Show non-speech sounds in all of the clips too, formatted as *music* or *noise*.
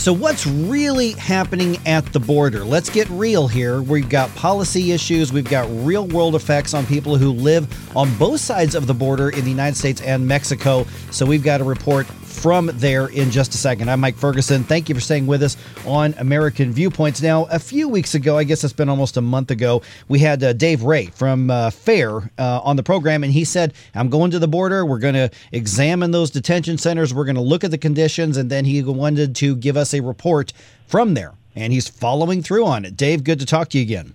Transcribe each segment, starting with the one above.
So, what's really happening at the border? Let's get real here. We've got policy issues, we've got real world effects on people who live on both sides of the border in the United States and Mexico. So, we've got a report from there in just a second. I'm Mike Ferguson. Thank you for staying with us on American Viewpoints. Now, a few weeks ago, I guess it's been almost a month ago, we had uh, Dave Ray from uh, FAIR uh, on the program, and he said, I'm going to the border. We're going to examine those detention centers. We're going to look at the conditions, and then he wanted to give us a report from there. And he's following through on it. Dave, good to talk to you again.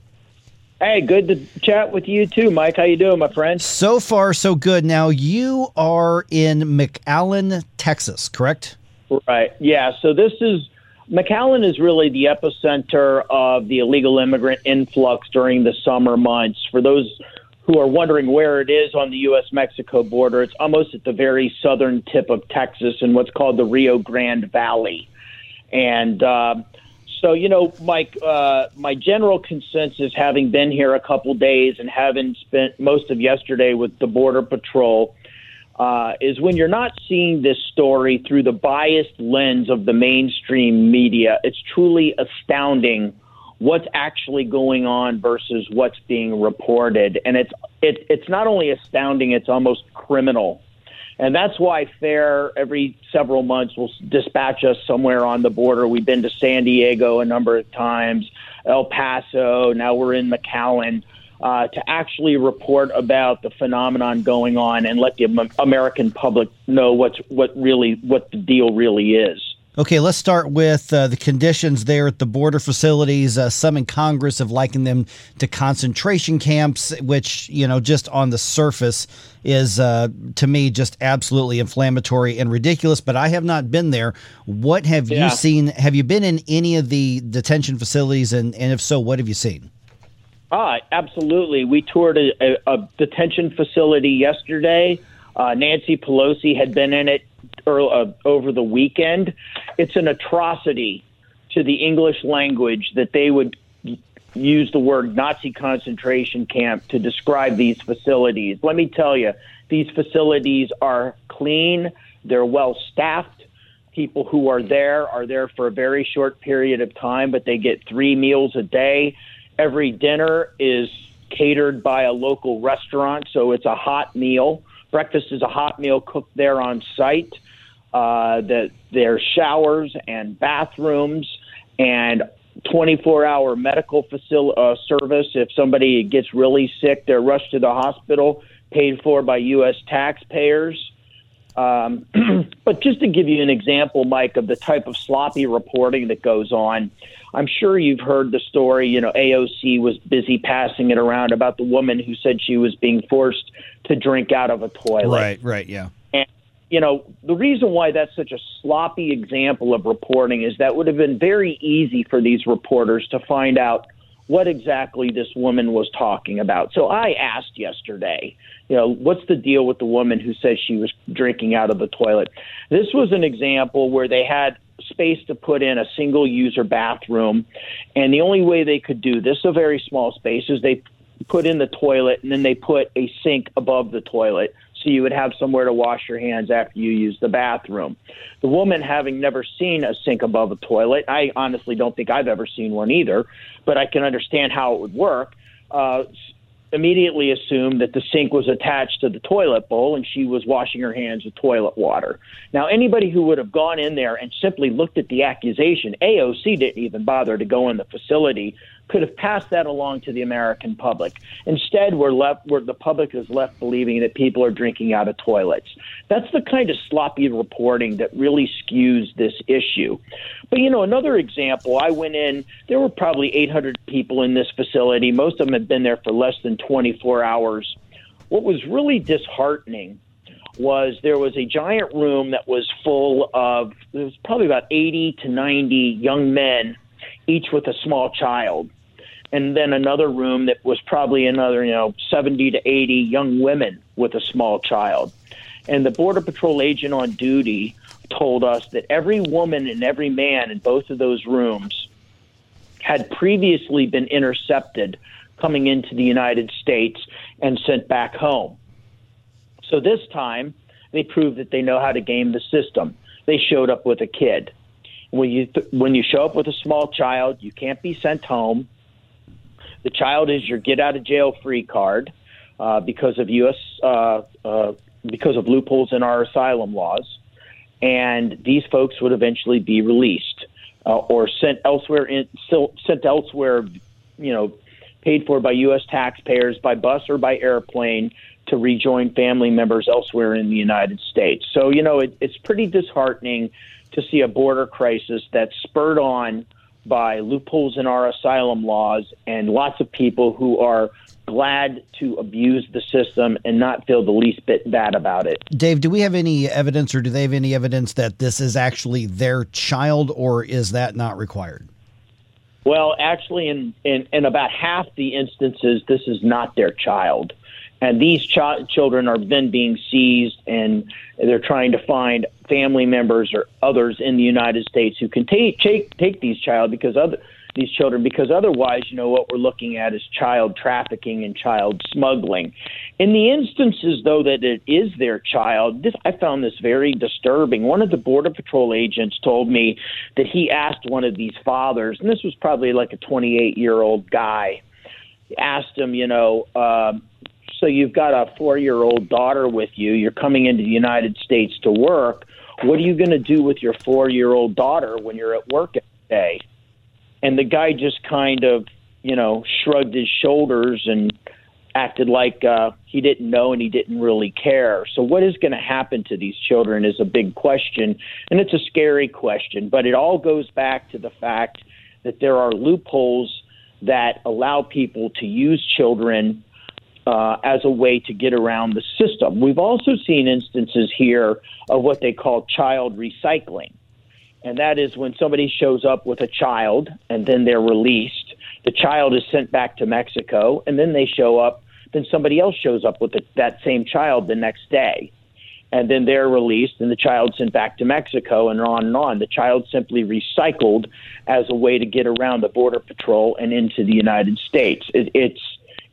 Hey, good to chat with you too, Mike. How you doing, my friend? So far, so good. Now you are in McAllen, Texas, correct? Right. Yeah. So this is McAllen is really the epicenter of the illegal immigrant influx during the summer months. For those who are wondering where it is on the U.S. Mexico border, it's almost at the very southern tip of Texas in what's called the Rio Grande Valley. And uh, so, you know, Mike, uh, my general consensus, having been here a couple days and having spent most of yesterday with the Border Patrol, uh, is when you're not seeing this story through the biased lens of the mainstream media, it's truly astounding what's actually going on versus what's being reported. And it's it, it's not only astounding, it's almost criminal and that's why FAIR every several months will dispatch us somewhere on the border. We've been to San Diego a number of times, El Paso. Now we're in McAllen. Uh, to actually report about the phenomenon going on and let the American public know what's what really what the deal really is. Okay, let's start with uh, the conditions there at the border facilities. Uh, some in Congress have likened them to concentration camps, which, you know, just on the surface is, uh, to me, just absolutely inflammatory and ridiculous. But I have not been there. What have yeah. you seen? Have you been in any of the detention facilities? And, and if so, what have you seen? Ah, absolutely. We toured a, a, a detention facility yesterday. Uh, Nancy Pelosi had been in it early, uh, over the weekend. It's an atrocity to the English language that they would use the word Nazi concentration camp to describe these facilities. Let me tell you, these facilities are clean, they're well staffed. People who are there are there for a very short period of time, but they get three meals a day. Every dinner is catered by a local restaurant, so it's a hot meal. Breakfast is a hot meal cooked there on site uh, that there's showers and bathrooms and 24 hour medical facility uh, service. If somebody gets really sick, they're rushed to the hospital, paid for by U.S. taxpayers. Um, *clears throat* but just to give you an example, Mike, of the type of sloppy reporting that goes on, I'm sure you've heard the story. You know, AOC was busy passing it around about the woman who said she was being forced to drink out of a toilet. Right, right, yeah And, you know, the reason why that's such a sloppy example of reporting is that would have been very easy for these reporters to find out what exactly this woman was talking about. So I asked yesterday, you know, what's the deal with the woman who says she was drinking out of the toilet? This was an example where they had space to put in a single user bathroom and the only way they could do this a very small space is they put in the toilet and then they put a sink above the toilet so you would have somewhere to wash your hands after you use the bathroom. The woman, having never seen a sink above a toilet, I honestly don't think I've ever seen one either, but I can understand how it would work. Uh, immediately assumed that the sink was attached to the toilet bowl and she was washing her hands with toilet water. Now, anybody who would have gone in there and simply looked at the accusation, AOC didn't even bother to go in the facility could have passed that along to the American public. Instead, we're left where the public is left believing that people are drinking out of toilets. That's the kind of sloppy reporting that really skews this issue. But you know, another example, I went in, there were probably 800 people in this facility. Most of them had been there for less than 24 hours. What was really disheartening was there was a giant room that was full of there was probably about 80 to 90 young men each with a small child and then another room that was probably another, you know, 70 to 80 young women with a small child. And the Border Patrol agent on duty told us that every woman and every man in both of those rooms had previously been intercepted coming into the United States and sent back home. So this time, they proved that they know how to game the system. They showed up with a kid. When you th- when you show up with a small child, you can't be sent home. The child is your get out of jail free card uh, because of U.S. Uh, uh, because of loopholes in our asylum laws, and these folks would eventually be released uh, or sent elsewhere in, sent elsewhere, you know, paid for by U.S. taxpayers by bus or by airplane to rejoin family members elsewhere in the United States. So you know, it, it's pretty disheartening to see a border crisis that's spurred on by loopholes in our asylum laws and lots of people who are glad to abuse the system and not feel the least bit bad about it. Dave, do we have any evidence or do they have any evidence that this is actually their child or is that not required? Well, actually, in, in, in about half the instances, this is not their child and these ch- children are then being seized and they're trying to find family members or others in the United States who can take take, take these child because other these children because otherwise you know what we're looking at is child trafficking and child smuggling. In the instances though that it is their child this I found this very disturbing. One of the border patrol agents told me that he asked one of these fathers and this was probably like a 28 year old guy asked him you know um, so you've got a four year old daughter with you. You're coming into the United States to work. What are you going to do with your four year old daughter when you're at work every day? And the guy just kind of, you know, shrugged his shoulders and acted like uh, he didn't know and he didn't really care. So, what is going to happen to these children is a big question, and it's a scary question. But it all goes back to the fact that there are loopholes that allow people to use children uh, as a way to get around the system. We've also seen instances here of what they call child recycling. And that is when somebody shows up with a child and then they're released. The child is sent back to Mexico, and then they show up. Then somebody else shows up with the, that same child the next day. And then they're released, and the child sent back to Mexico, and on and on. The child simply recycled as a way to get around the Border Patrol and into the United States. It, it's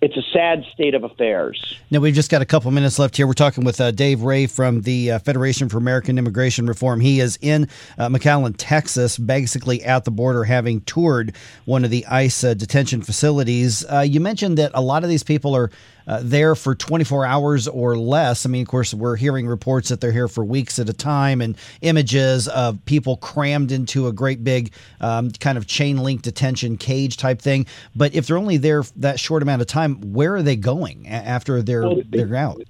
it's a sad state of affairs. Now, we've just got a couple minutes left here. We're talking with uh, Dave Ray from the uh, Federation for American Immigration Reform. He is in uh, McAllen, Texas, basically at the border, having toured one of the ICE uh, detention facilities. Uh, you mentioned that a lot of these people are uh, there for 24 hours or less. I mean, of course, we're hearing reports that they're here for weeks at a time and images of people crammed into a great big um, kind of chain link detention cage type thing. But if they're only there that short amount of time, where are they going after they're, well, they're out?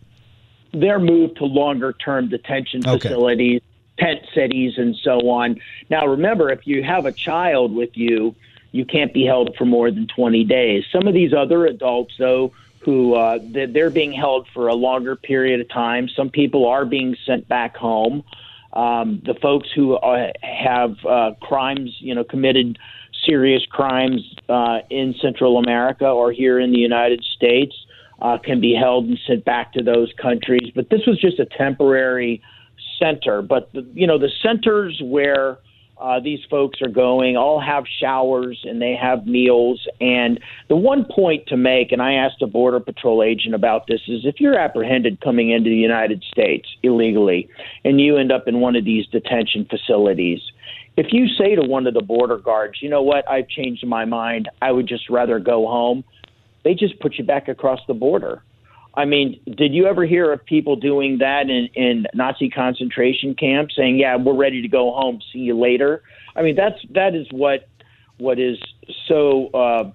They're moved to longer term detention okay. facilities, tent cities, and so on. Now, remember, if you have a child with you, you can't be held for more than 20 days. Some of these other adults, though, who uh, they're being held for a longer period of time. Some people are being sent back home. Um, the folks who uh, have uh, crimes, you know, committed serious crimes uh, in Central America or here in the United States uh, can be held and sent back to those countries. But this was just a temporary center. But the, you know, the centers where uh, these folks are going all have showers and they have meals. And the one point to make, and I asked a Border Patrol agent about this, is if you're apprehended coming into the United States illegally and you end up in one of these detention facilities, if you say to one of the border guards, you know what, I've changed my mind, I would just rather go home, they just put you back across the border. I mean, did you ever hear of people doing that in, in Nazi concentration camps, saying, "Yeah, we're ready to go home. See you later"? I mean, that's that is what what is so uh,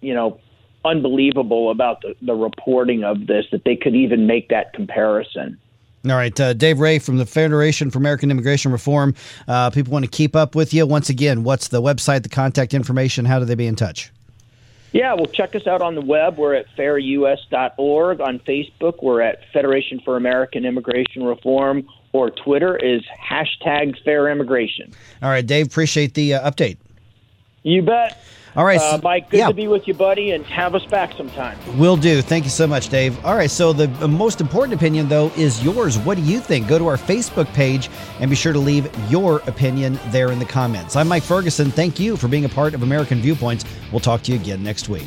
you know unbelievable about the, the reporting of this that they could even make that comparison. All right, uh, Dave Ray from the Federation for American Immigration Reform. Uh, people want to keep up with you. Once again, what's the website, the contact information? How do they be in touch? Yeah, well, check us out on the web. We're at fairus.org. On Facebook, we're at Federation for American Immigration Reform, or Twitter is hashtag Fair Immigration. All right, Dave, appreciate the uh, update. You bet. All right, uh, Mike. Good yeah. to be with you, buddy, and have us back sometime. Will do. Thank you so much, Dave. All right, so the most important opinion, though, is yours. What do you think? Go to our Facebook page and be sure to leave your opinion there in the comments. I'm Mike Ferguson. Thank you for being a part of American Viewpoints. We'll talk to you again next week.